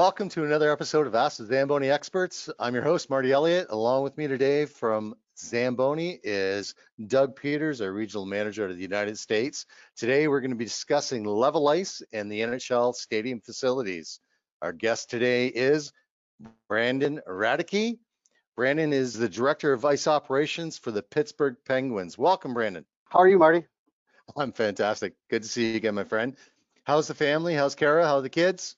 welcome to another episode of Ask the Zamboni Experts. I'm your host, Marty Elliott. Along with me today from Zamboni is Doug Peters, our regional manager of the United States. Today, we're going to be discussing level ice and the NHL stadium facilities. Our guest today is Brandon Radicke. Brandon is the director of ice operations for the Pittsburgh Penguins. Welcome, Brandon. How are you, Marty? I'm fantastic. Good to see you again, my friend. How's the family? How's Kara? How are the kids?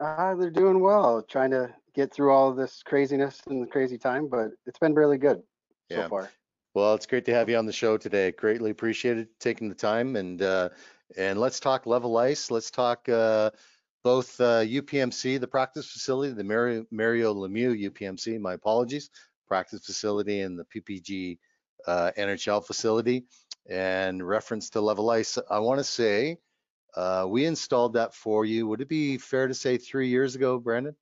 Uh, they're doing well, trying to get through all of this craziness and the crazy time, but it's been really good so far. Well, it's great to have you on the show today. Greatly appreciated taking the time and uh, and let's talk level ice. Let's talk uh, both uh, UPMC, the practice facility, the Mario, Mario Lemieux UPMC. My apologies, practice facility, and the PPG uh, NHL facility. And reference to level ice, I want to say uh, we installed that for you. Would it be fair to say three years ago, Brandon?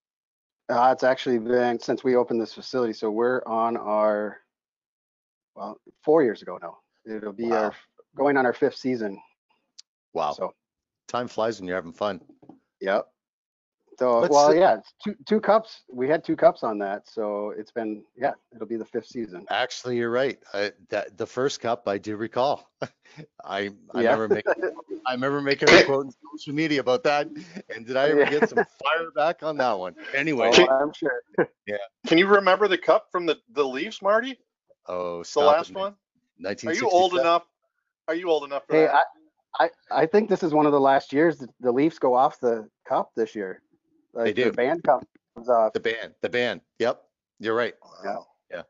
Uh, it's actually been since we opened this facility, so we're on our well, four years ago now. It'll be Wow. our going on our fifth season. Wow, So, time flies when you're having fun. yep. So, Let's- well, yeah, it's two two cups. We had two cups on that, so it's been yeah, it'll be the fifth season. Actually, you're right. I, that the first cup I do recall. I I Yeah. remember making I remember making a quote on social media about that. And did I ever get some fire back on that one? Anyway, Oh, I'm sure. Yeah. Can you remember the cup from the, the Leafs, Marty? oh, The last it, one? Are you old enough? Are you old enough for Hey, that? I, I I think this is one of the last years that the Leafs go off the cup this year. Like, do. The band comes off. The band, the band. Yep, you're right. Wow. Yeah. Gotta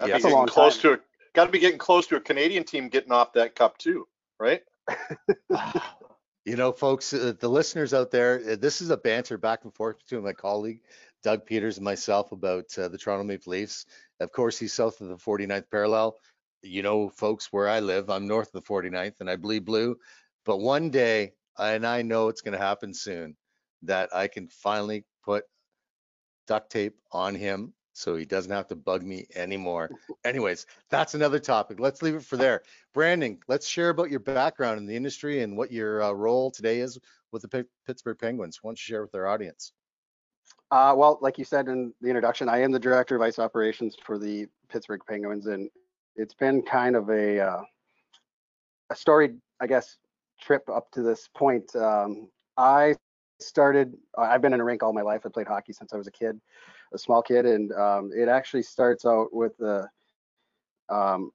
Yeah. be That's a getting long close time. to a got to be getting close to a Canadian team getting off that cup too, right? You know, folks, uh, the listeners out there, uh, this is a banter back and forth between my colleague Doug Peters and myself about uh, the Toronto Maple Leafs. Of course, he's south of the 49th parallel. You know, folks, where I live, I'm north of the 49th and I bleed blue. But one day, and I know it's going to happen soon, that I can finally put duct tape on him so he doesn't have to bug me anymore. Anyways, that's another topic. Let's leave it for there. Brandon, let's share about your background in the industry and what your uh, role today is with the Pi- Pittsburgh Penguins. Why don't you share with our audience? Uh, well, like you said in the introduction, I am the director of ice operations for the Pittsburgh Penguins, and it's been kind of a uh, a storied, I guess, trip up to this point. Um, I started. I've been in a rink all my life. I played hockey since I was a kid, a small kid, and um, it actually starts out with the. Um,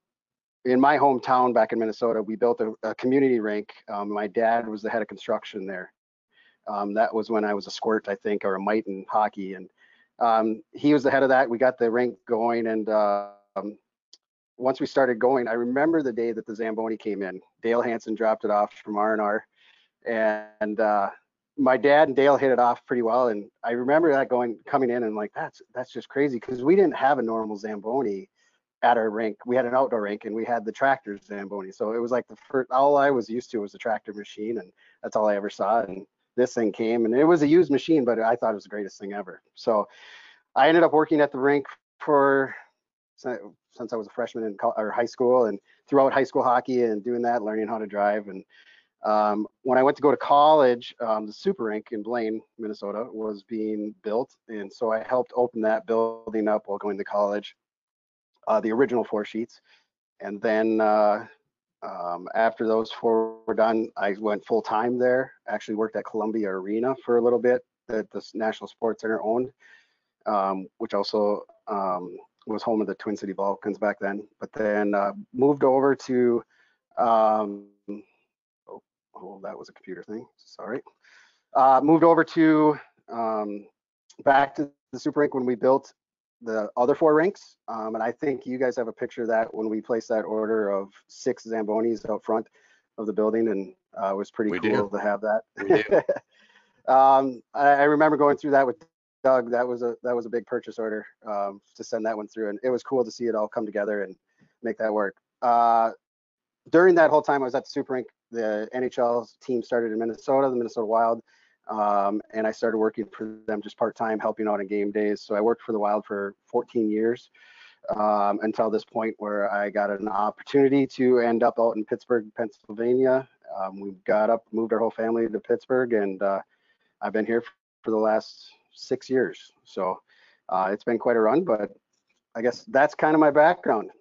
in my hometown back in Minnesota, we built a, a community rink. Um, my dad was the head of construction there. Um, that was when I was a squirt, I think, or a mite in hockey. And um, he was the head of that. We got the rink going. And uh, once we started going, I remember the day that the Zamboni came in. Dale Hansen dropped it off from R&R. And uh, my dad and Dale hit it off pretty well. And I remember that going, coming in and like, that's, that's just crazy. Cause we didn't have a normal Zamboni at our rink. We had an outdoor rink and we had the tractor Zamboni. So it was like the first, all I was used to was a tractor machine. And that's all I ever saw. And this thing came and it was a used machine, but I thought it was the greatest thing ever. So I ended up working at the rink for since I was a freshman in high school and throughout high school hockey and doing that, learning how to drive. And um, when I went to go to college, um, the super rink in Blaine, Minnesota was being built. And so I helped open that building up while going to college, uh, the original four sheets. And then uh, um, after those four were done, I went full time there. Actually worked at Columbia Arena for a little bit that the National Sports Center owned, um, which also um, was home of the Twin City Vulcans back then. But then uh, moved over to, um, oh, that was a computer thing. Sorry. Uh, moved over to um, back to the Super Rink when we built the other four rinks. Um, and I think you guys have a picture of that when we placed that order of six Zambonis out front of the building. And uh, it was pretty We cool do. to have that. We do. um, I, I remember going through that with Doug. That was a that was a big purchase order um, to send that one through. And it was cool to see it all come together and make that work. Uh, during that whole time I was at the Super Rink, the NHL team started in Minnesota, the Minnesota Wild. Um, and I started working for them just part time, helping out on game days. So I worked for the Wild for 14 years um, until this point where I got an opportunity to end up out in Pittsburgh, Pennsylvania. Um, we got up, moved our whole family to Pittsburgh, and uh, I've been here for the last six years. So uh, it's been quite a run, but I guess that's kind of my background.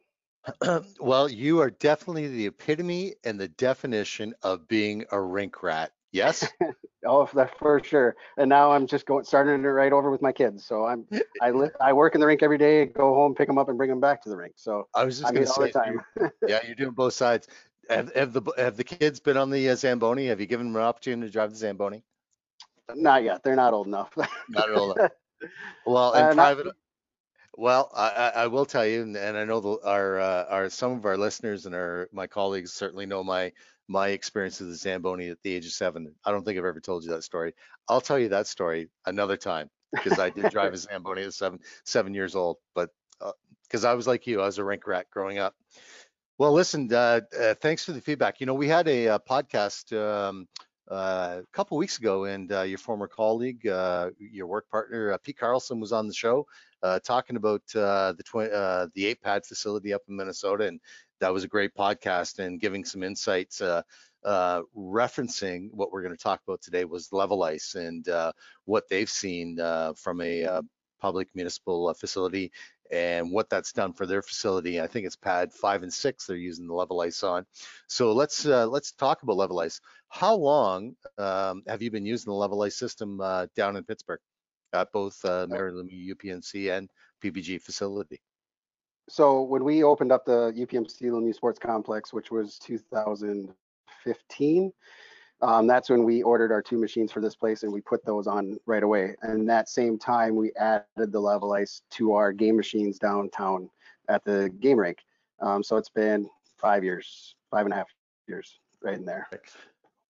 well, you are definitely the epitome and the definition of being a rink rat. Yes. oh, that for sure. And now I'm just going starting it right over with my kids. So I'm I I work in the rink every day, go home, pick them up, and bring them back to the rink. So I was just I going mean to all the say, time. yeah, you're doing both sides. Have, have the have the kids been on the uh, Zamboni? Have you given them an opportunity to drive the Zamboni? not yet. They're not old enough. Not at all. Well, Uh, in not- private, well, I, I will tell you, and, and I know the, our uh, our some of our listeners and our my colleagues certainly know my my experience with the Zamboni at the age of seven. I don't think I've ever told you that story. I'll tell you that story another time because I did drive a Zamboni at seven seven years old, but because I was like you, I was a rink rat growing up. Well, listen, uh, uh, thanks for the feedback. You know, we had a, uh podcast um, uh, a couple weeks ago, and uh, your former colleague, uh, your work partner, uh, Pete Carlson, was on the show uh, talking about uh, the twi- uh, the eight pad facility up in Minnesota, and that was a great podcast and giving some insights. Uh, uh, referencing what we're going to talk about today was level ice and uh, what they've seen from a public municipal facility and what that's done for their facility. I think it's pad five and six they're using the level ice on. So let's let's talk about level ice. How long um, have you been using the level ice system down in Pittsburgh at both uh, Maryland UPMC and PPG facility? so when we opened up the UPMC Lemieux Sports Complex, which was 2015, um, that's when we ordered our two machines for this place and we put those on right away. And that same time, we added the level ice to our game machines downtown at the game rink. Um, so it's been five years, five and a half years, right in there.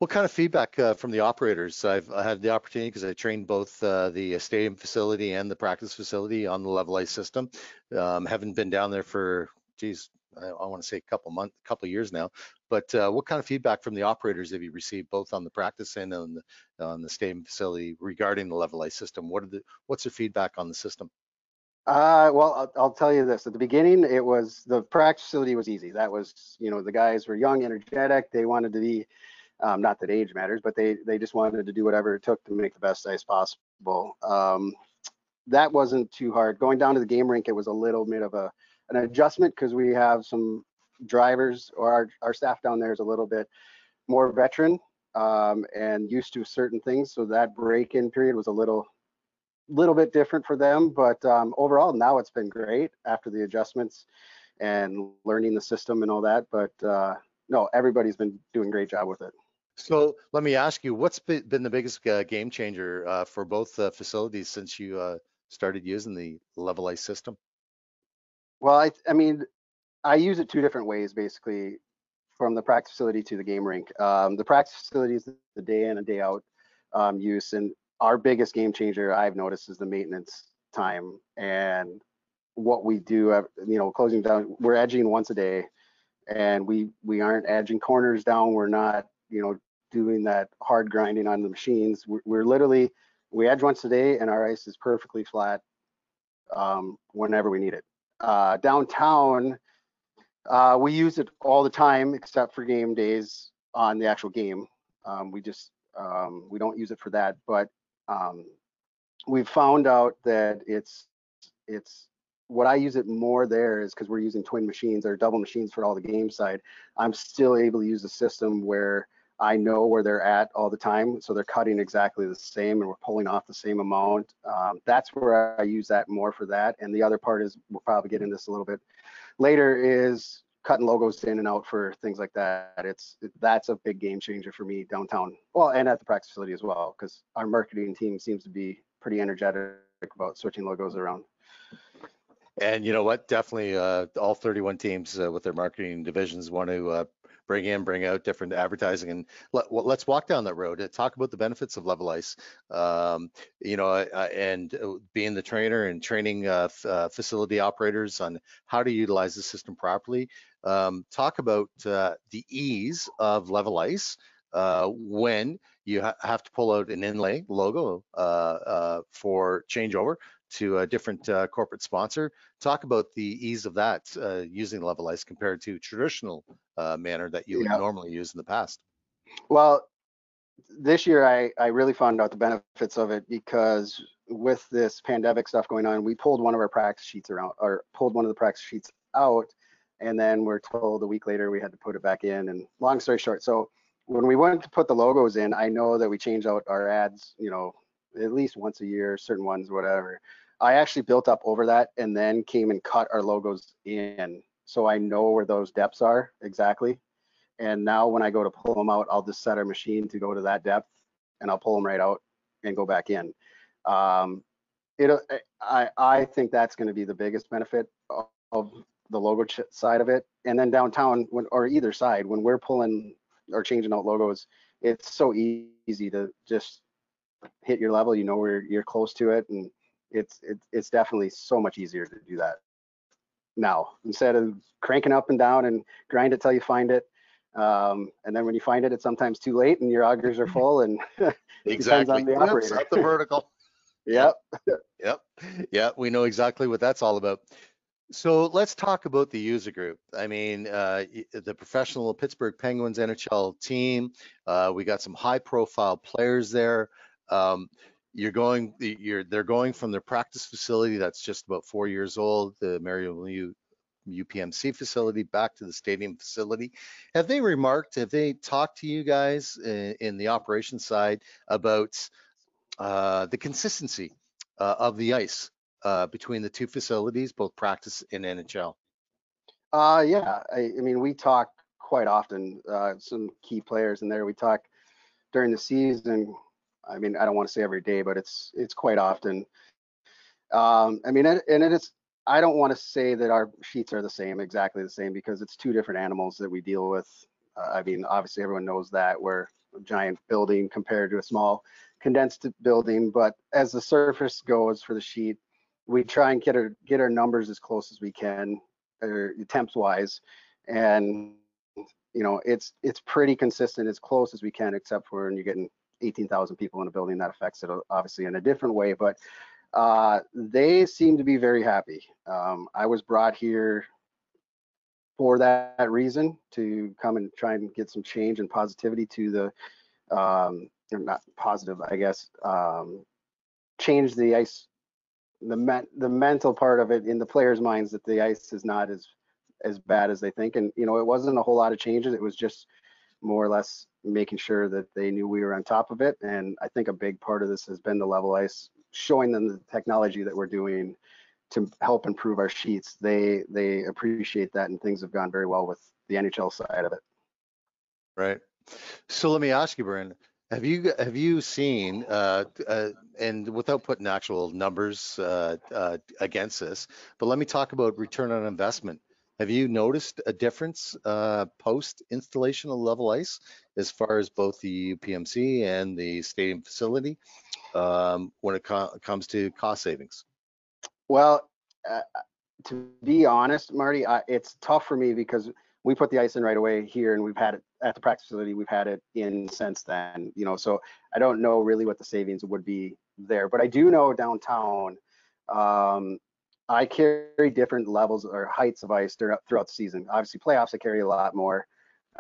What kind of feedback uh, from the operators? I've I had the opportunity because I trained both uh, the stadium facility and the practice facility on the level ice system. Um, haven't been down there for, geez, I, I want to say a couple months, couple years now. But uh, what kind of feedback from the operators have you received both on the practice and on the on the stadium facility regarding the level ice system? What are the what's their feedback on the system? Uh, well, I'll, I'll tell you this. At the beginning, it was the practice facility was easy. That was, you know, the guys were young, energetic. They wanted to be, um, not that age matters, but they they just wanted to do whatever it took to make the best ice possible. Um, that wasn't too hard. Going down to the game rink, it was a little bit of a an adjustment because we have some drivers or our, our staff down there is a little bit more veteran um, and used to certain things. So that break-in period was a little little bit different for them, but um, overall now it's been great after the adjustments and learning the system and all that. But uh, no, everybody's been doing great job with it. So let me ask you, what's been the biggest uh, game changer uh, for both uh, facilities since you uh, started using the level ice system? Well, I, I mean, I use it two different ways basically from the practice facility to the game rink. Um, the practice facility is the day in and day out um, use, and our biggest game changer I've noticed is the maintenance time and what we do. uh, You know, closing down, we're edging once a day, and we we aren't edging corners down. We're not, you know, doing that hard grinding on the machines. We're, we're literally we edge once a day, and our ice is perfectly flat um, whenever we need it. Uh, downtown, uh, we use it all the time except for game days on the actual game. Um, we just um, we don't use it for that, but um, we've found out that it's it's what I use it more there is because we're using twin machines or double machines for all the game side. I'm still able to use the system where I know where they're at all the time, so they're cutting exactly the same, and we're pulling off the same amount. Um, that's where I use that more for that. And the other part is we'll probably get into this a little bit later is cutting logos in and out for things like that. It's that's a big game changer for me downtown. Well, and at the practice facility as well, because our marketing team seems to be pretty energetic about switching logos around. And you know what? Definitely, uh, all 31 teams uh, with their marketing divisions want to uh, bring in, bring out different advertising, and let, let's walk down that road and talk about the benefits of Level Ice. Um, you know, uh, and uh, being the trainer and training uh, uh, facility operators on how to utilize the system properly. Um, talk about uh, the ease of Level Ice uh, when you ha- have to pull out an inlay logo uh, uh, for changeover to a different uh, corporate sponsor. Talk about the ease of that uh, using Level Ice compared to traditional uh, manner that you would Yeah. normally use in the past. Well, this year I, I really found out the benefits of it because with this pandemic stuff going on, we pulled one of our practice sheets around, or pulled one of the practice sheets out, and then we're told a week later we had to put it back in. And long story short, so when we went to put the logos in, I know that we change out our ads, you know, at least once a year, certain ones, whatever. I actually built up over that and then came and cut our logos in. So I know where those depths are exactly. And now when I go to pull them out, I'll just set our machine to go to that depth and I'll pull them right out and go back in. Um, it, I, I think that's going to be the biggest benefit of, of the logo side of it. And then downtown, when, or either side, when we're pulling or changing out logos, it's so easy to just hit your level. You know where you're close to it, and it's it's it's definitely so much easier to do that now instead of cranking up and down and grind it till you find it. Um, and then when you find it, it's sometimes too late, and your augers are full, and exactly on the operator. up the vertical. yep. Yep. Yeah, we know exactly what that's all about. So let's talk about the user group. I mean, uh, the professional Pittsburgh Penguins NHL team. Uh, we got some high-profile players there. Um, you're going, you're they're going from their practice facility that's just about four years old, the U, UPMC facility, back to the stadium facility. Have they remarked? Have they talked to you guys in, in the operations side about uh, the consistency uh, of the ice? uh, between the two facilities, both practice and NHL? Uh, yeah. I, I mean, we talk quite often. Uh, some key players in there. We talk during the season. I mean, I don't want to say every day, but it's it's quite often. Um, I mean, and, it is. I don't want to say that our sheets are the same, exactly the same, because it's two different animals that we deal with. Uh, I mean, obviously everyone knows that we're a giant building compared to a small condensed building, but as the surface goes for the sheet, we try and get our get our numbers as close as we can, or temps wise, and you know it's it's pretty consistent as close as we can, except for when you're getting 18,000 people in a building that affects it obviously in a different way, but uh, they seem to be very happy. Um, I was brought here for that reason to come and try and get some change and positivity to the um, not positive, I guess, um, change the ice the the mental part of it in the players' minds that the ice is not as as bad as they think. And you know, it wasn't a whole lot of changes. It was just more or less making sure that they knew we were on top of it. And I think a big part of this has been the level ice, showing them the technology that we're doing to help improve our sheets. They they appreciate that, and things have gone very well with the NHL side of it. Right. So let me ask you, Brandon. Have you have you seen uh, uh, and without putting actual numbers uh, uh, against this, but let me talk about return on investment. Have you noticed a difference uh, post installation of level ice as far as both the UPMC and the stadium facility um, when it co comes to cost savings? Well, uh, to be honest, Marty, I, it's tough for me because we put the ice in right away here and we've had it at the practice facility we've had it in since then you know so i don't know really what the savings would be there but i do know downtown um, i carry different levels or heights of ice throughout, the season obviously playoffs i carry a lot more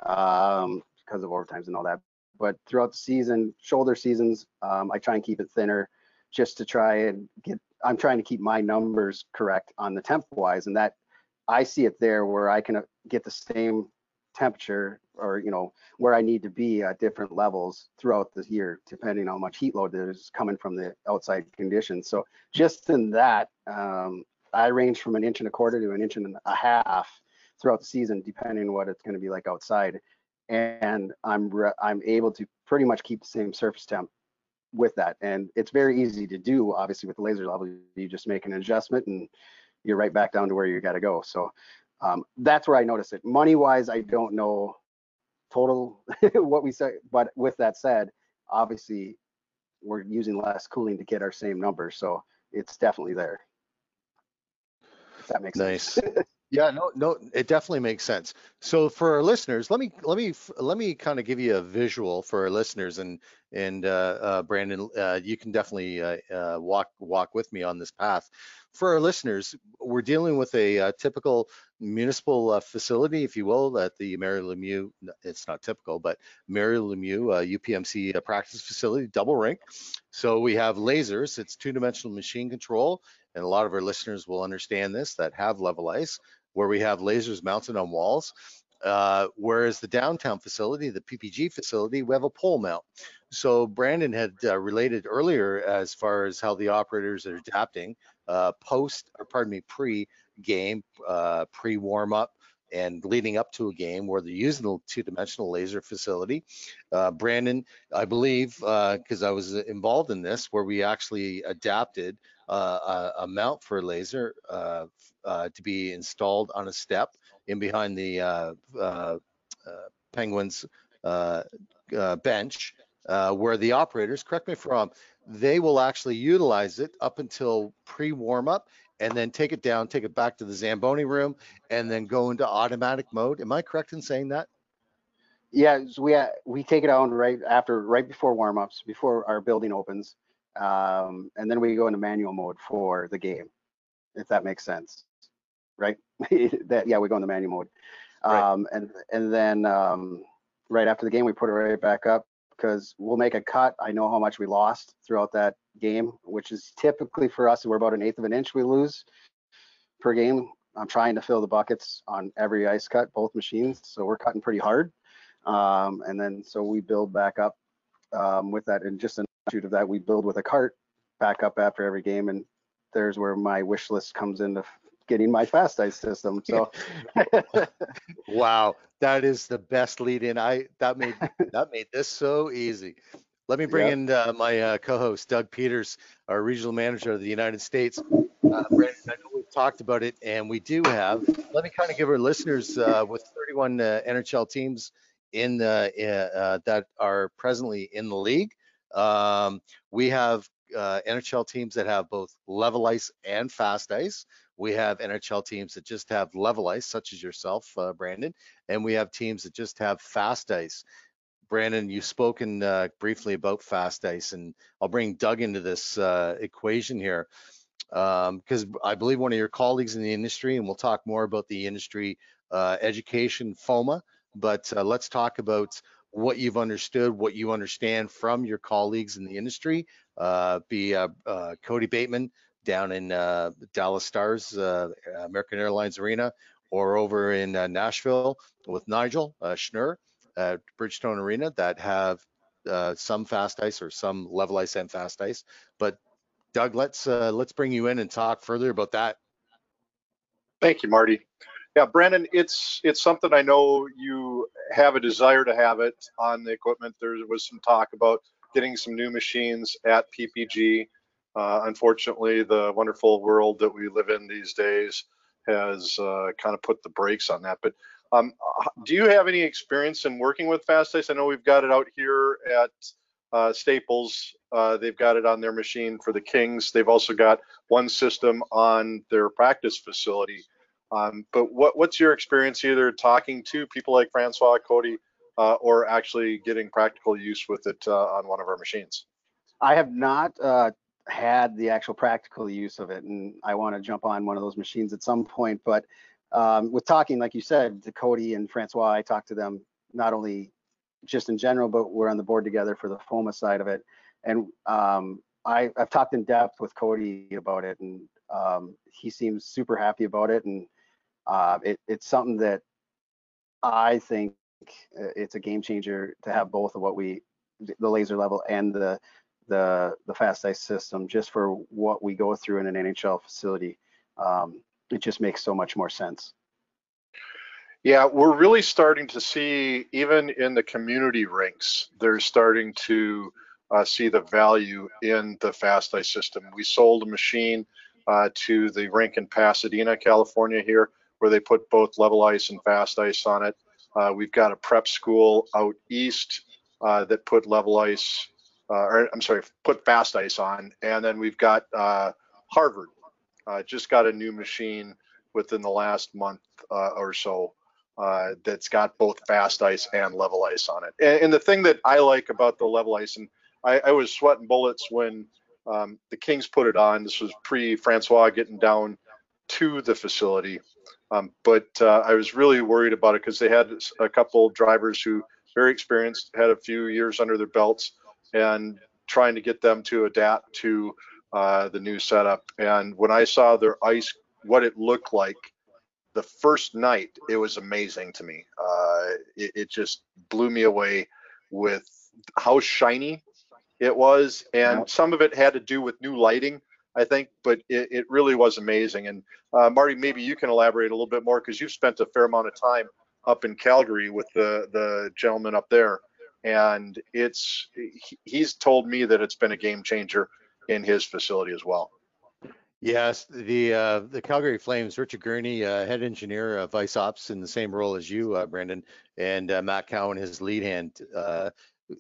um, because of overtimes and all that but throughout the season shoulder seasons um, i try and keep it thinner just to try and get i'm trying to keep my numbers correct on the temp wise and that I see it there where I can uh, get the same temperature or you know where I need to be at different levels throughout the year, depending on how much heat load that is coming from the outside conditions. So just in that, um, I range from an inch and a quarter to an inch and a half throughout the season, depending on what it's going to be like outside. And I'm I'm able to pretty much keep the same surface temp with that, and it's very easy to do. Obviously, with the laser level, you just make an adjustment and you're right back down to where you got to go. So um, that's where I notice it. Money wise, I don't know total what we say, but with that said, obviously we're using less cooling to get our same number. so it's definitely there. That makes nice. sense. Yeah, no, no, it definitely makes sense. So for our listeners, let me let me let me kind of give you a visual for our listeners, and and uh, uh, Brandon, uh, you can definitely uh, uh, walk walk with me on this path. for our listeners, we're dealing with a uh, typical municipal facility, if you will, at the Mario Lemieux. It's not typical, but Mario Lemieux UPMC practice facility, double rink. So we have lasers. It's two-dimensional machine control, and a lot of our listeners will understand this that have level ice, where we have lasers mounted on walls. Uh, whereas the downtown facility, the PPG facility, we have a pole mount. So Brandon had uh, related earlier as far as how the operators are adapting uh, post, or pardon me, pre-game, uh, pre-warm up, and leading up to a game where they're using the two-dimensional laser facility. Uh, Brandon, I believe, because uh, I was involved in this, where we actually adapted a, a, mount for a laser uh, uh, to be installed on a step in behind the uh, Penguins bench, where the operators, correct me if I'm wrong, they will actually utilize it up until pre-warm up and then take it down, take it back to the Zamboni room, and then go into automatic mode. Am I correct in saying that? Yeah, so we we take it on right after, right before warm-ups, before our building opens, um, and then we go into manual mode for the game, if that makes sense, right? that yeah, we go into manual mode, um, right. and and then um, right after the game we put it right back up because we'll make a cut. I know how much we lost throughout that game, which is typically for us, we're about an eighth of an inch we lose per game. I'm trying to fill the buckets on every ice cut, both machines, so we're cutting pretty hard. Um, and then so we build back up um, with that, and just an attitude of that, we build with a cart back up after every game, and there's where my wish list comes into getting my fast ice system. So wow, that is the best lead in. I that made that made this so easy. Let me bring yep. in uh, my uh, co-host Doug Peters, our regional manager of the United States. Uh, Brandon, I know we've talked about it, and we do have. Let me kind of give our listeners uh, with 31 uh, NHL teams in the uh, that are presently in the league. Um, we have NHL teams that have both level ice and fast ice. We have NHL teams that just have level ice, such as yourself, uh, Brandon, and we have teams that just have fast ice. Brandon, you've spoken uh, briefly about fast ice, and I'll bring Doug into this uh, equation here because um, I believe one of your colleagues in the industry, and we'll talk more about the industry uh, education FOMA, but uh, let's talk about what you've understood, what you understand from your colleagues in the industry, uh, be Cody Bateman, down in uh, Dallas Stars, uh, American Airlines Arena, or over in uh, Nashville with Nigel uh, Schnurr at Bridgestone Arena that have uh, some fast ice or some level ice and fast ice. But Doug, let's uh, let's bring you in and talk further about that. Thank you, Marty. Yeah, Brandon, it's it's something I know you have a desire to have it on the equipment. There was some talk about getting some new machines at PPG. Uh, unfortunately, the wonderful world that we live in these days has uh, kind of put the brakes on that. But um, do you have any experience in working with Fast Ice? I know we've got it out here at uh, Staples. Uh, they've got it on their machine for the Kings. They've also got one system on their practice facility. Um, but what, what's your experience either talking to people like Francois, Cody, uh, or actually getting practical use with it uh, on one of our machines? I have not uh, had the actual practical use of it, and I want to jump on one of those machines at some point. But um, with talking, like you said, to Cody and Francois, I talked to them not only just in general, but we're on the board together for the FOMA side of it. And um, I, have talked in depth with Cody about it, and um, he seems super happy about it. And uh, it, it's something that I think uh, it's a game changer to have both of what we, the laser level and the the the fast ice system just for what we go through in an NHL facility. Um, it just makes so much more sense. Yeah, we're really starting to see even in the community rinks, they're starting to uh, see the value in the fast ice system. We sold a machine uh, to the rink in Pasadena, California here, where they put both level ice and fast ice on it. Uh, we've got a prep school out east uh, that put level ice uh, or I'm sorry, put fast ice on. And then we've got uh, Harvard uh, just got a new machine within the last month or so that's got both fast ice and level ice on it. And, and, the thing that I like about the level ice, and I, I was sweating bullets when Um, the Kings put it on. This was pre Francois getting down to the facility. Um, but uh, I was really worried about it because they had a couple drivers who very experienced, had a few years under their belts, and trying to get them to adapt to uh, the new setup. And when I saw their ice, what it looked like the first night, it was amazing to me. Uh, it, it just blew me away with how shiny it was, and some of it had to do with new lighting. I think, but it, it really was amazing. And uh, Marty, maybe you can elaborate a little bit more because you've spent a fair amount of time up in Calgary with the the gentleman up there, and it's he's told me that it's been a game changer in his facility as well. Yes, the uh, the Calgary Flames, Richard Gurney, uh, head engineer of Ice Ops, in the same role as you, uh, Brandon, and uh, Matt Cowan, his lead hand.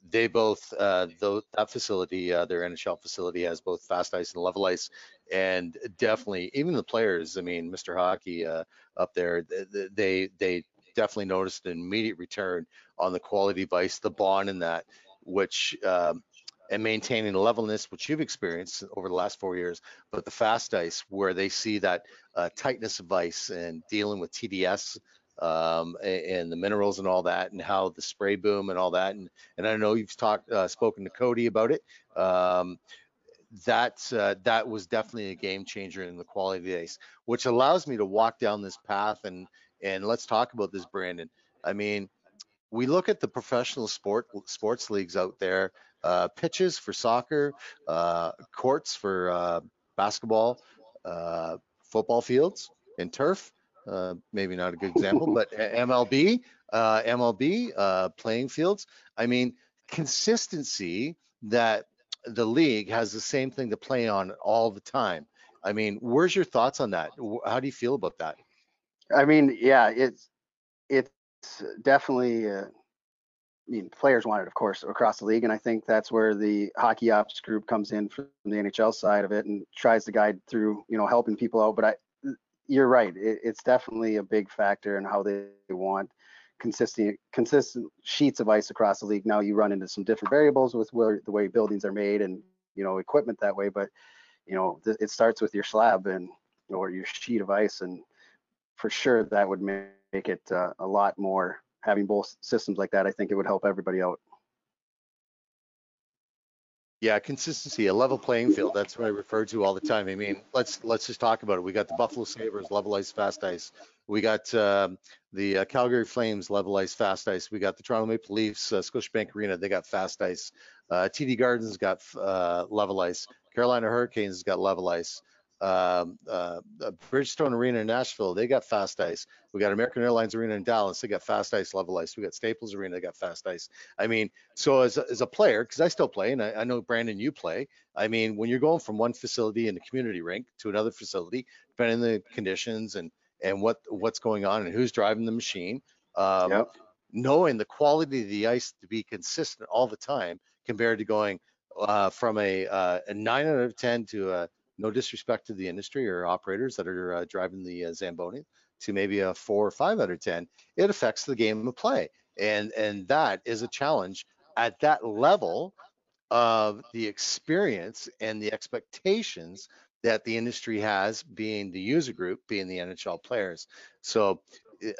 They both, uh, though that facility, uh, their NHL facility, has both fast ice and level ice, and definitely even the players. I mean, Mr. Hockey uh, up there, th- th- they they definitely noticed an immediate return on the quality of ice, the bond in that, which um, and maintaining the levelness, which you've experienced over the last four years but the fast ice where they see that uh, tightness of ice and dealing with TDS um, and, the minerals and all that and how the spray boom and all that and and I know you've talked uh, spoken to Cody about it. Um, that uh, that was definitely a game changer in the quality of the ice, which allows me to walk down this path and and let's talk about this, Brandon. I mean, we look at the professional sport sports leagues out there, uh, pitches for soccer, uh, courts for uh, basketball, uh, football fields, and turf. Uh, maybe not a good example, but MLB, uh, MLB uh, playing fields. I mean, consistency that the league has the same thing to play on all the time. I mean, where's your thoughts on that? How do you feel about that? I mean, yeah, it's it's definitely. Uh, I mean, players want it, of course, across the league, and I think that's where the hockey ops group comes in from the NHL side of it and tries to guide through, you know, helping people out. But I, you're right, it, it's definitely a big factor in how they want consistent consistent sheets of ice across the league. Now you run into some different variables with where the way buildings are made and you know equipment that way, but you know th- it starts with your slab and or your sheet of ice and for sure that would ma- make it uh, a lot more having both systems like that i think it would help everybody out Yeah, consistency, a level playing field. That's what I refer to all the time. I mean, let's let's just talk about it. We got the Buffalo Sabres, level ice, fast ice. We got um, the uh, Calgary Flames, level ice, fast ice. We got the Toronto Maple Leafs, uh, Scotiabank Arena. They got fast ice. Uh, TD Gardens got uh, level ice. Carolina Hurricanes got level ice. Um, uh, uh, Bridgestone Arena in Nashville, they got fast ice. We got American Airlines Arena in Dallas, they got fast ice, level ice. We got Staples Arena, they got fast ice. I mean, so as a, as a player, because I still play, and I, I know Brandon, you play. I mean, when you're going from one facility in the community rink to another facility, depending on the conditions and and what what's going on and who's driving the machine, um, Yep. knowing the quality of the ice to be consistent all the time compared to going uh, from a, uh, a nine out of ten to a no disrespect to the industry or operators that are uh, driving the uh, Zamboni to maybe a four or five out of ten, it affects the game of play, and and that is a challenge at that level of the experience and the expectations that the industry has being the user group being the nhl players. So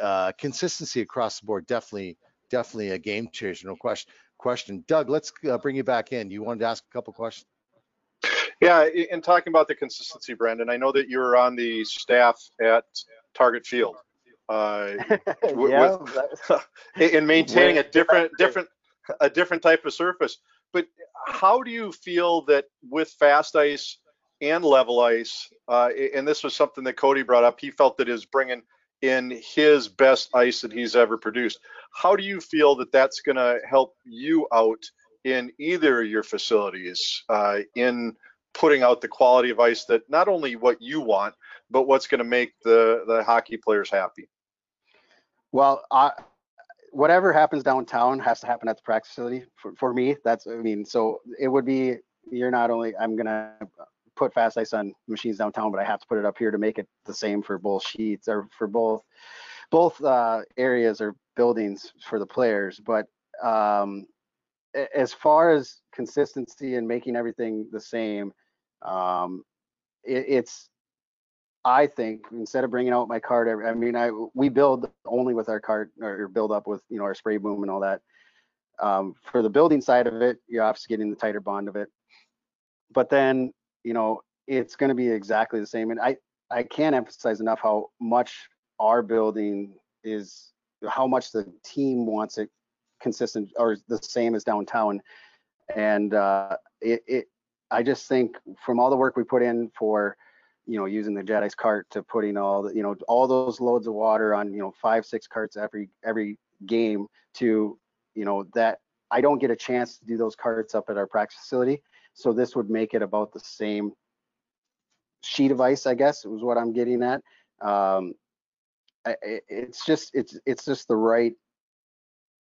uh, consistency across the board definitely definitely a game changer no question question. Doug let's uh, bring you back in. You wanted to ask a couple questions Yeah, in talking about the consistency, Brandon, I know that you were on the staff at Target Field. Uh, yeah with- in in maintaining a different different a different type of surface. But how do you feel that with fast ice and level ice, uh, and this was something that Cody brought up, he felt that is bringing in his best ice that he's ever produced. How do you feel that that's going to help you out in either of your facilities uh, in putting out the quality of ice that not only what you want, but what's going to make the the hockey players happy? well I, whatever happens downtown has to happen at the practice facility for, for me that's i mean so it would be you're not only i'm gonna put fast ice on machines downtown but i have to put it up here to make it the same for both sheets or for both both uh, areas or buildings for the players but um, as far as consistency and making everything the same Um, it, it's, I think instead of bringing out my cart, I mean, I we build only with our cart or build up with you know our spray boom and all that. Um, for the building side of it, you're obviously getting the tighter bond of it, but then you know it's going to be exactly the same. And I I can't emphasize enough how much our building is, how much the team wants it consistent or the same as downtown. And uh, it, it I just think from all the work we put in for you know, using the Jet Ice cart to putting all the, you know, all those loads of water on, you know, five, six carts every every game to, you know, that I don't get a chance to do those carts up at our practice facility. So this would make it about the same sheet of ice, I guess, was what I'm getting at. Um, it's just it's it's just the right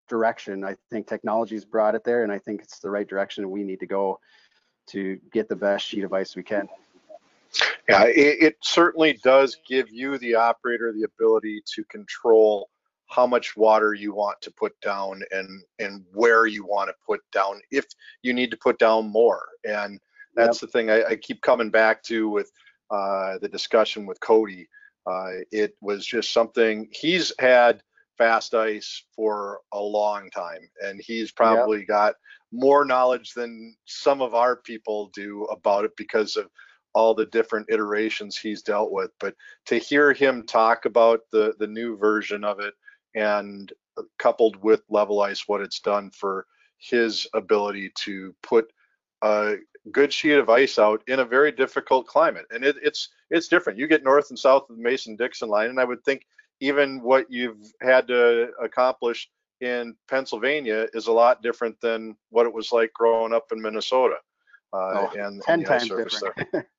direction. I think technology's brought it there, and I think it's the right direction we need to go to get the best sheet of ice we can. Yeah, it, it, certainly does give you, the operator, the ability to control how much water you want to put down and and where you want to put down if you need to put down more. And that's yep. the thing I, I, keep coming back to with uh, the discussion with Cody. Uh, it was just something he's had fast ice for a long time, and he's probably yep. got more knowledge than some of our people do about it because of all the different iterations he's dealt with. But to hear him talk about the the new version of it and coupled with level ice what it's done for his ability to put a good sheet of ice out in a very difficult climate and it, it's it's different you get north and south of the mason dixon line and i would think even what you've had to accomplish in pennsylvania is a lot different than what it was like growing up in minnesota uh, oh, and 10 and times different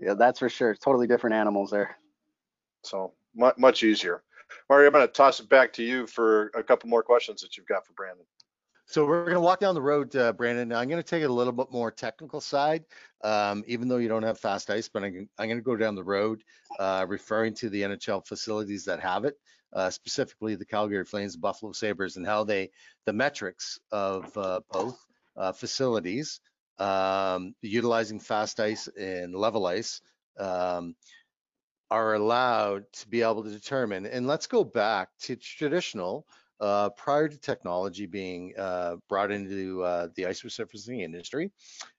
yeah, that's for sure. Totally different animals there. So much, much easier. Marty, I'm going to toss it back to you for a couple more questions that you've got for Brandon. So we're going to walk down the road, uh, Brandon. I'm going to take it a little bit more technical side, um, even though you don't have fast ice, but I'm, I'm going to go down the road, uh, referring to the NHL facilities that have it, uh, specifically the Calgary Flames, Buffalo Sabres, and how they, the metrics of uh, both uh, facilities um, utilizing fast ice and level ice um, are allowed to be able to determine. And let's go back to traditional uh, prior to technology being uh, brought into uh, the ice resurfacing industry.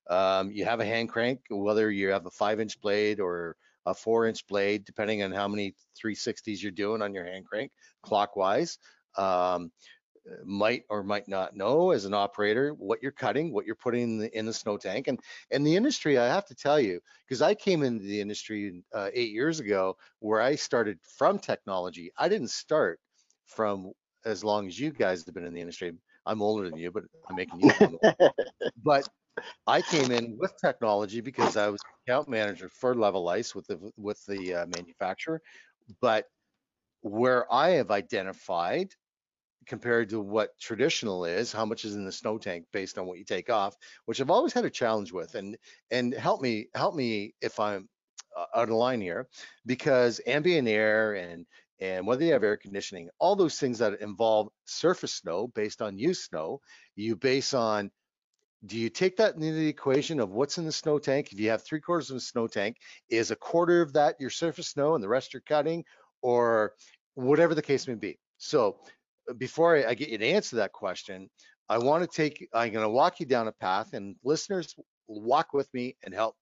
Um, you have a hand crank, whether you have a five inch blade or a four inch blade, depending on how many 360s you're doing on your hand crank clockwise. Um, might or might not know as an operator what you're cutting, what you're putting in the, in the snow tank. And and the industry, I have to tell you, because I came into the industry uh, eight years ago, where I started from technology. I didn't start from as long as you guys have been in the industry. I'm older than you, but I'm making you. but I came in with technology because I was account manager for Level Ice with the with the uh, manufacturer. But where I have identified compared to what traditional is, how much is in the snow tank based on what you take off, which I've always had a challenge with. And and help me help me if I'm uh, out of line here, because ambient air and and whether you have air conditioning, all those things that involve surface snow based on used snow, you base on do you take that into the equation of what's in the snow tank? If you have three quarters of a snow tank, is a quarter of that your surface snow and the rest you're cutting, or whatever the case may be. So before I, I get you to answer that question, I want to take, I'm going to walk you down a path and listeners walk with me and help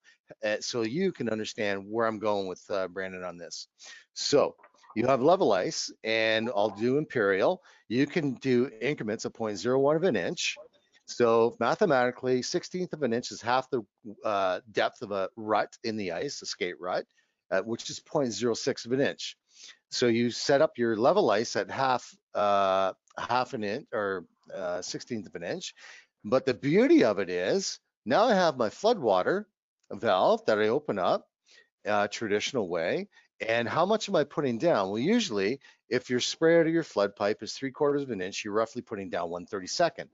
uh, so you can understand where I'm going with uh, Brandon on this. So you have level ice and I'll do imperial. You can do increments of 0.01 of an inch. So mathematically, 16th of an inch is half the uh, depth of a rut in the ice, a skate rut, uh, which is 0.06 of an inch. So you set up your level ice at half uh, half an inch or uh, 16th of an inch. But the beauty of it is now I have my flood water valve that I open up uh, traditional way. And how much am I putting down? Well, usually if your spray out of your flood pipe is three quarters of an inch, you're roughly putting down 132nd.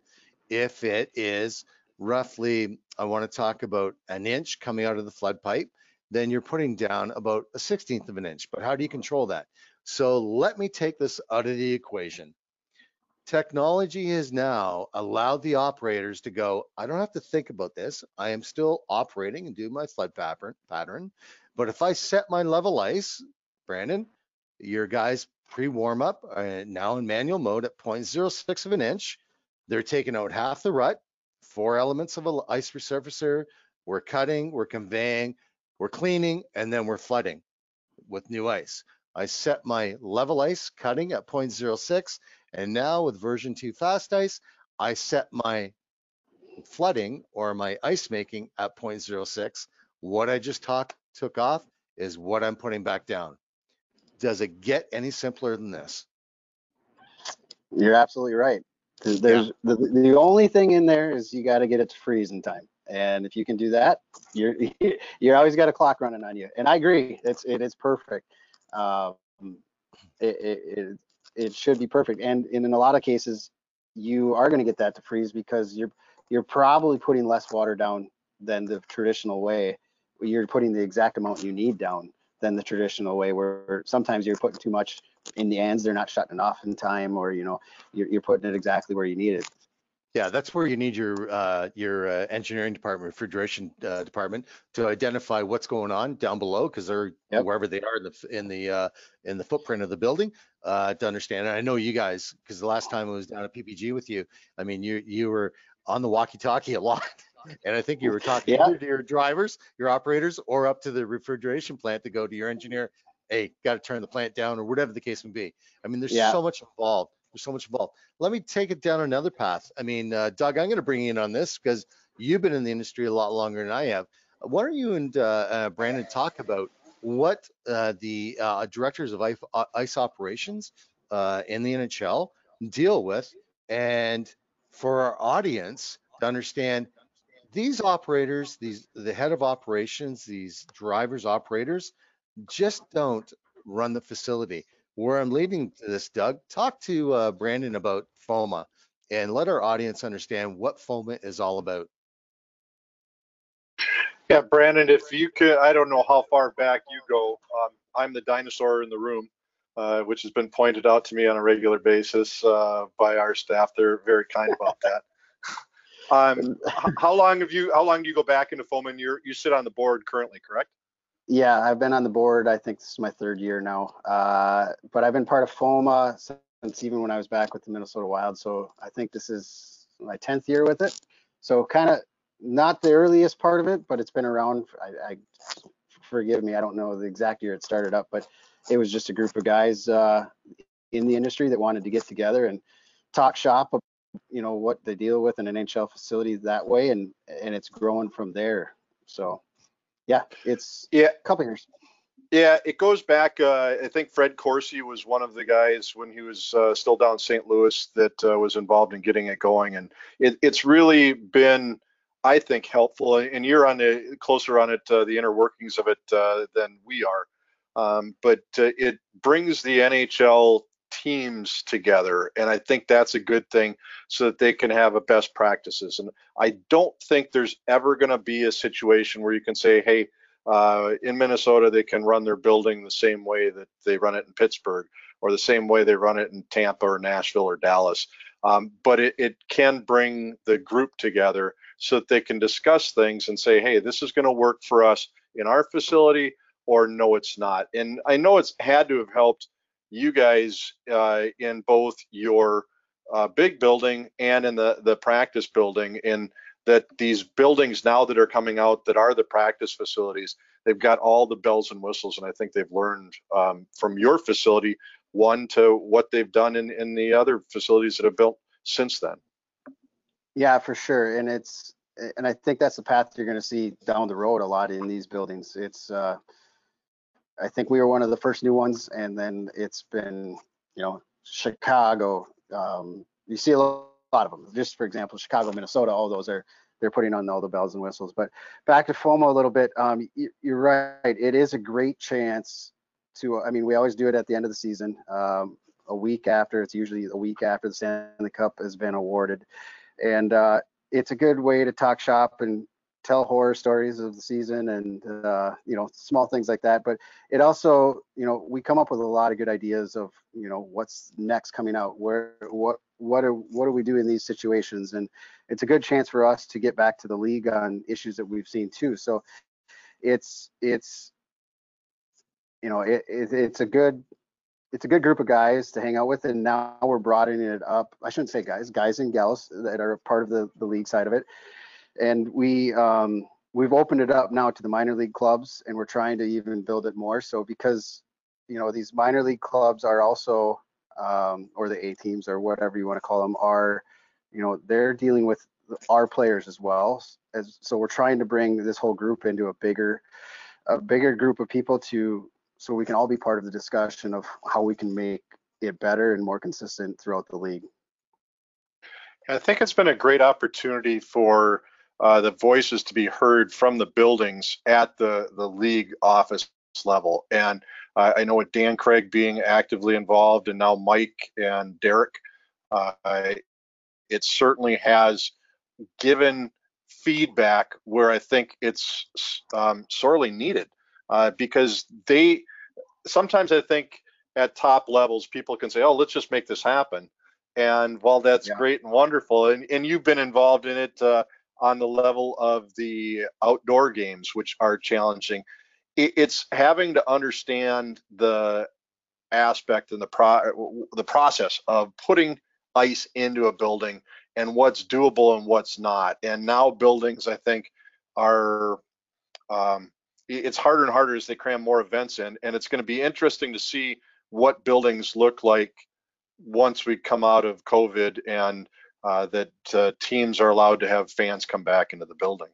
If it is roughly, I want to talk about an inch coming out of the flood pipe, then you're putting down about a 16th of an inch. But how do you control that? So let me take this out of the equation. technology has now allowed the operators to go, I don't have to think about this. I am still operating and do my flood pattern. But if I set my level ice, Brandon, your guys pre-warm up uh, now in manual mode at 0.06 of an inch, they're taking out half the rut, four elements of an ice resurfacer. We're cutting, we're conveying, we're cleaning, and then we're flooding with new ice. I set my level ice cutting at 0.06 and now with version 2 fast ice, I set my flooding or my ice making at 0.06. What I just talk, took off is what I'm putting back down. Does it get any simpler than this? You're absolutely right. There's the, the only thing in there is you got to get it to freeze in time. And if you can do that, you're you're always got a clock running on you. And I agree, it's it is perfect. Um, it, it, it it should be perfect. And, and in a lot of cases, you are going to get that to freeze because you're you're probably putting less water down than the traditional way. You're putting the exact amount you need down than the traditional way, where sometimes you're putting too much in the ends, they're not shutting it off in time, or you know, you're, you're putting it exactly where you need it. Yeah, that's where you need your uh, your uh, engineering department, refrigeration uh, department, to identify what's going on down below, because they're yep. wherever they are in the in the uh, in the footprint of the building, uh, to understand. And I know you guys, because the last time I was down at PPG with you, I mean, you you were on the walkie-talkie a lot, and I think you were talking yeah. to your drivers, your operators, or up to the refrigeration plant to go to your engineer. Hey, got to turn the plant down, or whatever the case may be. I mean, there's yeah. so much involved there's so much involved. Let me take it down another path. I mean, uh, Doug, I'm going to bring you in on this because you've been in the industry a lot longer than I have. Why don't you and uh, uh, Brandon talk about what uh, the uh, directors of ice, uh, ice operations in the NHL deal with, and for our audience to understand these operators, these the head of operations, these drivers, operators, just don't run the facility where I'm leading to this, Doug, talk to uh, Brandon about FOMA and let our audience understand what FOMA is all about. Yeah, Brandon, if you could, I don't know how far back you go. Um, I'm the dinosaur in the room, uh, which has been pointed out to me on a regular basis uh, by our staff. They're very kind about that. Um, how long have you? How long do you go back into FOMA? You you sit on the board currently, correct? Yeah, I've been on the board. I think this is my third year now. Uh, but I've been part of FOMA since even when I was back with the Minnesota Wild. So I think this is my 10th year with it. So kind of not the earliest part of it, but it's been around. I, I, forgive me, I don't know the exact year it started up, but it was just a group of guys uh, in the industry that wanted to get together and talk shop, you know, what they deal with in an NHL facility that way, and and it's growing from there. So yeah, it's yeah, a couple years. Yeah, it goes back. Uh, I think Fred Corsi was one of the guys when he was uh, still down St. Louis that uh, was involved in getting it going, and it, it's really been, I think, helpful. And you're on the closer on it, uh, the inner workings of it uh, than we are. Um, but uh, it brings the NHL teams together. And I think that's a good thing so that they can have a best practices. And I don't think there's ever going to be a situation where you can say, hey, uh, in Minnesota, they can run their building the same way that they run it in Pittsburgh or the same way they run it in Tampa or Nashville or Dallas. Um, but it, it can bring the group together so that they can discuss things and say, hey, this is going to work for us in our facility or no, it's not. And I know it's had to have helped you guys uh, in both your uh, big building and in the the practice building in that these buildings now that are coming out that are the practice facilities they've got all the bells and whistles and i think they've learned um, from your facility one to what they've done in, in the other facilities that have built since then. Yeah for sure and it's and i think that's the path you're going to see down the road a lot in these buildings. It's uh, I think we were one of the first new ones, and then it's been, you know, Chicago. Um, you see a lot of them. Just for example, Chicago, Minnesota, all those are they're putting on all the bells and whistles. But back to FOMA a little bit. Um, you, are right. It is a great chance to. I mean, we always do it at the end of the season, um, a week after. It's usually a week after the Stanley Cup has been awarded, and uh, it's a good way to talk shop and tell horror stories of the season and uh, you know small things like that. But it also you know we come up with a lot of good ideas of you know what's next coming out, where what what are what do we do in these situations, and it's a good chance for us to get back to the league on issues that we've seen too. So it's it's you know it, it it's a good it's a good group of guys to hang out with, and now we're broadening it up. I shouldn't say guys, guys and gals that are part of the the league side of it, and we um, we've opened it up now to the minor league clubs, and we're trying to even build it more. So because you know these minor league clubs are also um, or the A teams or whatever you want to call them are you know they're dealing with our players as well as so we're trying to bring this whole group into a bigger a bigger group of people to so we can all be part of the discussion of how we can make it better and more consistent throughout the league. I think it's been a great opportunity for uh, the voices to be heard from the buildings at the, the league office level. And uh, I know with Dan Craig being actively involved and now Mike and Derek, uh, it certainly has given feedback where I think it's um, sorely needed uh, because they sometimes I think at top levels, people can say, oh, let's just make this happen. And while that's yeah. great and wonderful, and, and you've been involved in it uh, on the level of the outdoor games, which are challenging, it's having to understand the aspect and the pro the process of putting ice into a building and what's doable and what's not. And now buildings, I think, are um, it's harder and harder as they cram more events in, and it's going to be interesting to see what buildings look like once we come out of COVID and uh, that uh, teams are allowed to have fans come back into the building.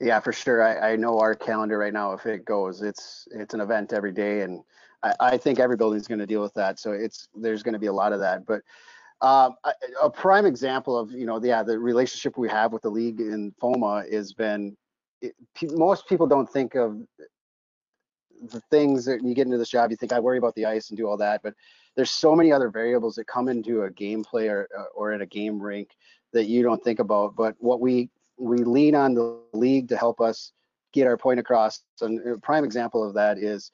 Yeah, for sure. I, I know our calendar right now. If it goes, it's it's an event every day, and I, I think every building is going to deal with that. So it's there's going to be a lot of that. But a, a, prime example of you know yeah the relationship we have with the league in FOMA has been it, most people don't think of the things that you get into this job, you think I worry about the ice and do all that, but there's so many other variables that come into a gameplay or, uh, or in a game rink that you don't think about. But what we we lean on the league to help us get our point across. And a prime example of that is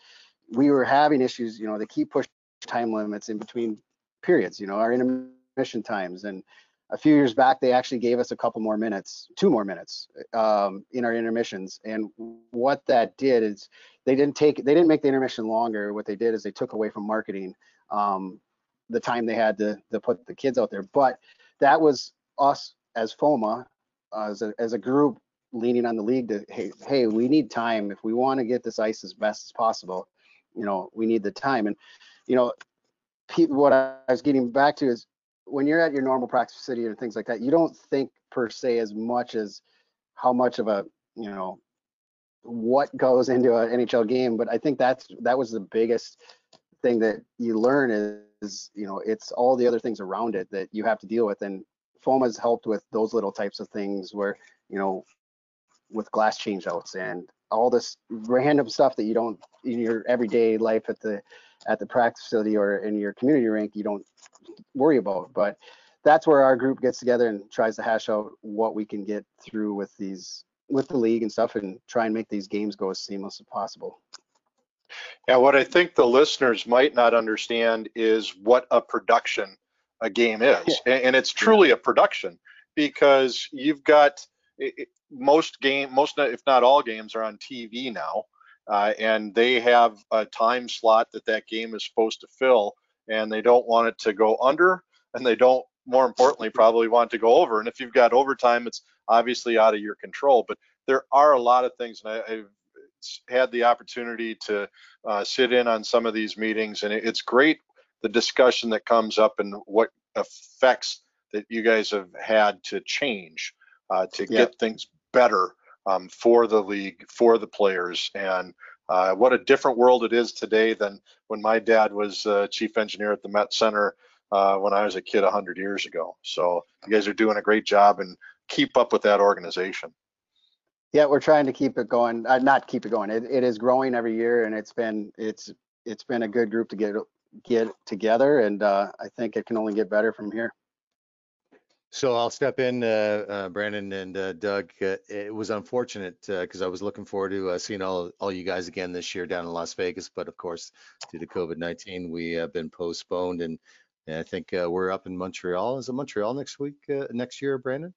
we were having issues. You know, they keep pushing time limits in between periods. You know, our intermission times and a few years back, they actually gave us a couple more minutes, two more minutes um, in our intermissions. And what that did is they didn't take, they didn't make the intermission longer. What they did is they took away from marketing um, the time they had to, to put the kids out there. But that was us as FOMA, uh, as, a, as a group leaning on the league to, hey, hey, we need time. If we want to get this ice as best as possible, you know, we need the time. And, you know, what I was getting back to is when you're at your normal practice city and things like that, you don't think per se as much as how much of a you know what goes into an NHL game. But I think that's that was the biggest thing that you learn is you know it's all the other things around it that you have to deal with. And FOMA's helped with those little types of things where you know with glass changeouts and all this random stuff that you don't in your everyday life at the at the practice facility or in your community rink you don't worry about. But that's where our group gets together and tries to hash out what we can get through with these with the league and stuff and try and make these games go as seamless as possible. Yeah, what I think the listeners might not understand is what a production a game is. Yeah. And it's truly a production because you've got most game, most if not all games are on TV now. Uh, and they have a time slot that that game is supposed to fill and they don't want it to go under and they don't more importantly probably want to go over. And if you've got overtime it's obviously out of your control. But there are a lot of things and I, have had the opportunity to uh, sit in on some of these meetings and it's great the discussion that comes up and what effects that you guys have had to change uh, to yeah. get things better um, for the league for the players and uh, what a different world it is today than when my dad was uh, chief engineer at the Met Center uh, when I was a kid 100 years ago. So you guys are doing a great job and keep up with that organization. Yeah, we're trying to keep it going. Uh, not keep it going. It, it is growing every year, and it's been it's it's been a good group to get get together, and uh, I think it can only get better from here. So I'll step in, uh, uh, Brandon and uh, Doug. Uh, it was unfortunate because I was looking forward to uh, seeing all, all you guys again this year down in Las Vegas, but of course, due to COVID-19, we have been postponed, and, and I think uh, we're up in Montreal. Is it Montreal next week, uh, next year, Brandon?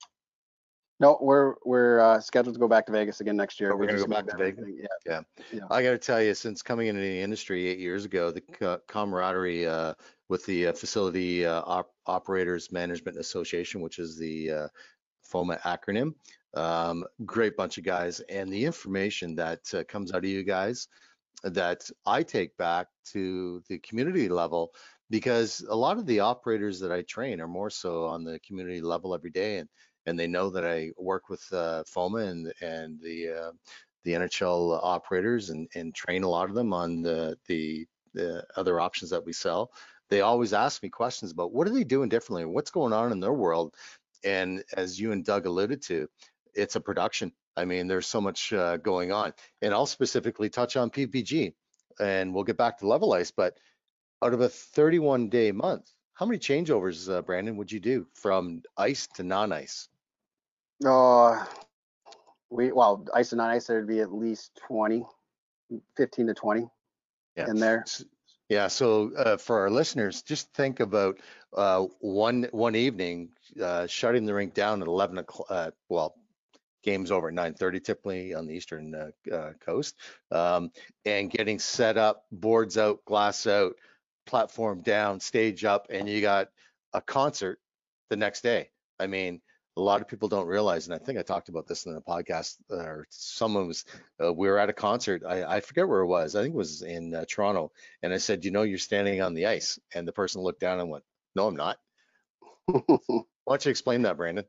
No, we're we're uh, scheduled to go back to Vegas again next year. Oh, we're gonna go back to Vegas? everything, Yeah. Yeah. I got to tell you, since coming into the industry eight years ago, the co- camaraderie uh, with the uh, Facility uh, Op- Operators Management Association, which is the uh, FOMA acronym, um, great bunch of guys, and the information that uh, comes out of you guys that I take back to the community level because a lot of the operators that I train are more so on the community level every day, and and they know that I work with uh, FOMA and and the uh, the NHL operators and, and train a lot of them on the, the, the other options that we sell. They always ask me questions about what are they doing differently? What's going on in their world? And as you and Doug alluded to, it's a production. I mean, there's so much uh, going on. And I'll specifically touch on PPG and we'll get back to level ice. But out of a 31 day month, how many changeovers, uh, Brandon, would you do from ice to non ice? Uh, we well, ice and non-ice, there'd be at least 20, 15 to 20 Yeah. in there. Yeah, so uh, for our listeners, just think about uh, one one evening uh, shutting the rink down at 11 o'clock. Uh, well, games over at 9:30 typically on the eastern uh, uh, coast, um, and getting set up, boards out, glass out, platform down, stage up, and you got a concert the next day. I mean, a lot of people don't realize, and I think I talked about this in the podcast, or someone was, uh, we were at a concert. I, I forget where it was. I think it was in uh, Toronto. And I said, you know, you're standing on the ice. And the person looked down and went, no, I'm not. Why don't you explain that, Brandon?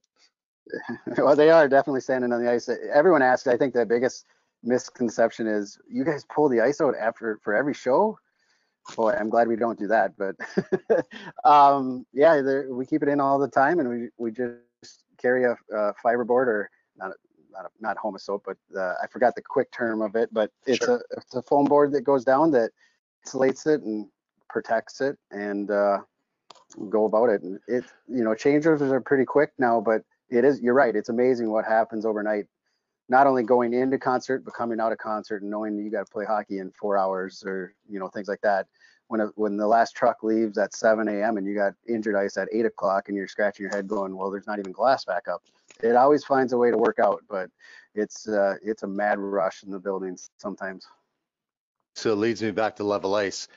well, they are definitely standing on the ice. Everyone asks. I think the biggest misconception is you guys pull the ice out after for every show. Boy, I'm glad we don't do that. But um, yeah, we keep it in all the time, and we we just carry a, a fiberboard or not a, not a, not Homasote, but uh, I forgot the quick term of it. But it's Sure. a it's a foam board that goes down that insulates it and protects it, and uh, go about it. And it you know changeovers are pretty quick now, but it is you're right. It's amazing what happens overnight. Not only going into concert, but coming out of concert and knowing you got to play hockey in four hours or you know things like that. When a, when the last truck leaves at 7 a.m. and you got injured ice at 8 o'clock and you're scratching your head going, well, there's not even glass back up. It always finds a way to work out, but it's uh, it's a mad rush in the buildings sometimes. So it leads me back to level ice.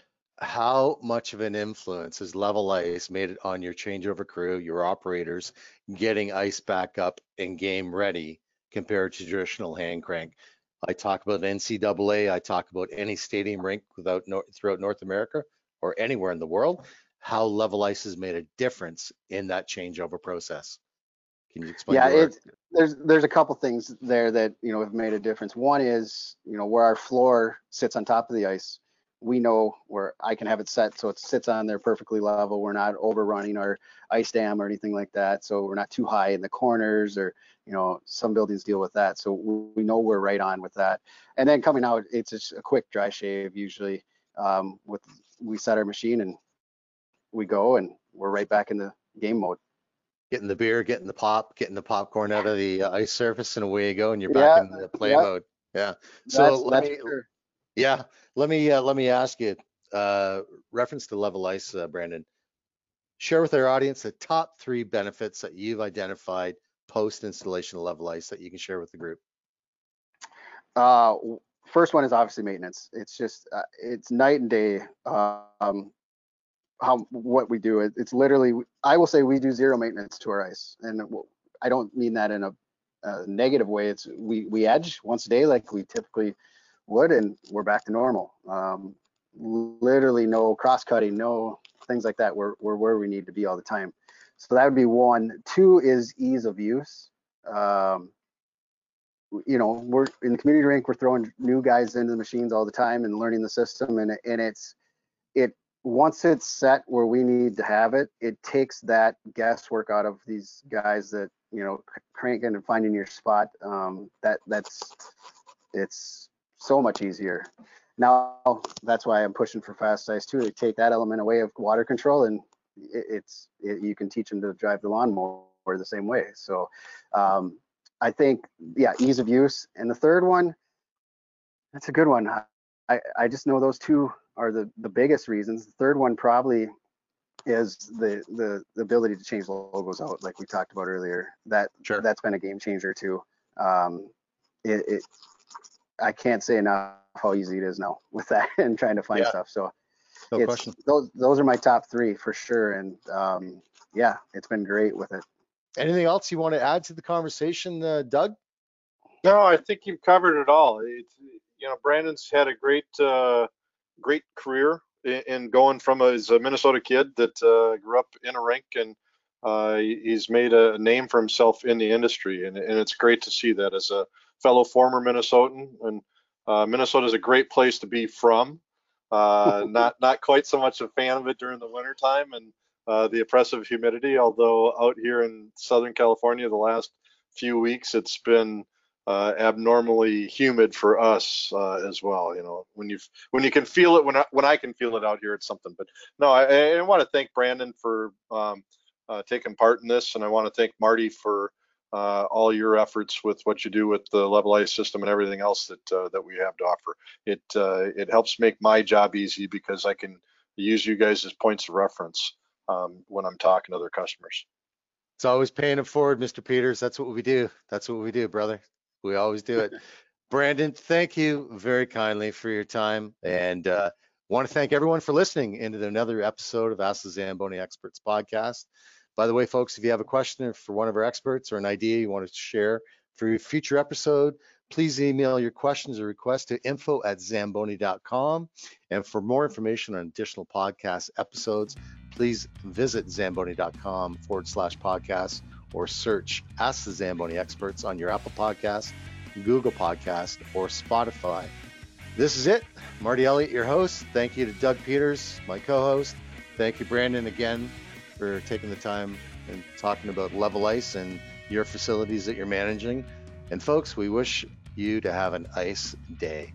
How much of an influence has level ice made it on your changeover crew, your operators, getting ice back up and game ready compared to traditional hand crank? I talk about NCAA, I talk about any stadium rink without throughout North America or anywhere in the world, how level ice has made a difference in that changeover process. Can you explain? yeah, it's there's there's a couple things there that you know have made a difference. One is you know where our floor sits on top of the ice. We know where I can have it set so it sits on there perfectly level. We're not overrunning our ice dam or anything like that. So we're not too high in the corners or you know some buildings deal with that. So we know we're right on with that. And then coming out, it's just a quick dry shave usually. Um, with we set our machine and we go and we're right back in the game mode. getting the beer, getting the pop, getting the popcorn out of the uh, ice surface, and away you go, and you're back Yeah, in the play yeah. mode. Yeah. So That's- let that's me, sure. Yeah, let me uh, let me ask you, uh, reference to level ice, uh, Brandon. Share with our audience the top three benefits that you've identified post installation of level ice that you can share with the group. Uh, first one is obviously maintenance. It's just uh, it's night and day. Um, how what we do. It, it's literally I will say we do zero maintenance to our ice, and I don't mean that in a, a negative way. It's we we edge once a day like we typically would, and we're back to normal. Um, literally no cross cutting, no things like that. We're we're where we need to be all the time. So that would be one. Two is ease of use. Um, you know, we're in the community rink, we're throwing new guys into the machines all the time and learning the system. And, and it's, it, once it's set where we need to have it, it takes that guesswork out of these guys that, you know, cranking and finding your spot. Um, that, that's, it's so much easier. Now, that's why I'm pushing for fast ice too, to take that element away of water control and it, it's, it, you can teach them to drive the lawnmower the same way. So um, I think, yeah, ease of use. And the third one, that's a good one. I, I just know those two are the, the biggest reasons. The third one probably is the, the the ability to change logos out, like we talked about earlier. That Sure. that's been a game changer too. Um, it, it I can't say enough how easy it is now with that and trying to find Yeah. stuff. So No it's, question. those those are my top three for sure. And um, yeah, it's been great with it. Anything else you want to add to the conversation, uh, Doug? No, I think you've covered it all. It's, you know, Brandon's had a great, uh, great career in, in going from a, as a Minnesota kid that uh, grew up in a rink and uh, he's made a name for himself in the industry. And, and it's great to see that as a fellow former Minnesotan. And uh, Minnesota is a great place to be from. Uh, not not quite so much a fan of it during the winter time and uh, the oppressive humidity. Although out here in Southern California, the last few weeks it's been uh, abnormally humid for us uh, as well. You know, when you when you can feel it, when I, when I can feel it out here, it's something. But no, I, I want to thank Brandon for um, uh, taking part in this, and I want to thank Marty for uh, all your efforts with what you do with the level ice system and everything else that uh, that we have to offer. It uh, it helps make my job easy because I can use you guys as points of reference um, when I'm talking to other customers. It's always paying it forward, Mr. Peters. That's what we do. That's what we do, brother. We always do it. Brandon, thank you very kindly for your time and uh, want to thank everyone for listening into another episode of Ask the Zamboni Experts podcast. By the way, folks, if you have a question for one of our experts or an idea you want to share for a future episode, please email your questions or requests to info at zamboni.com. And for more information on additional podcast episodes, please visit zamboni.com forward slash podcast or search Ask the Zamboni Experts on your Apple Podcast, Google Podcast, or Spotify. This is it. Marty Elliott, your host. Thank you to Doug Peters, my co-host. Thank you, Brandon, again for taking the time and talking about Level Ice and your facilities that you're managing. And folks, we wish you to have an ice day.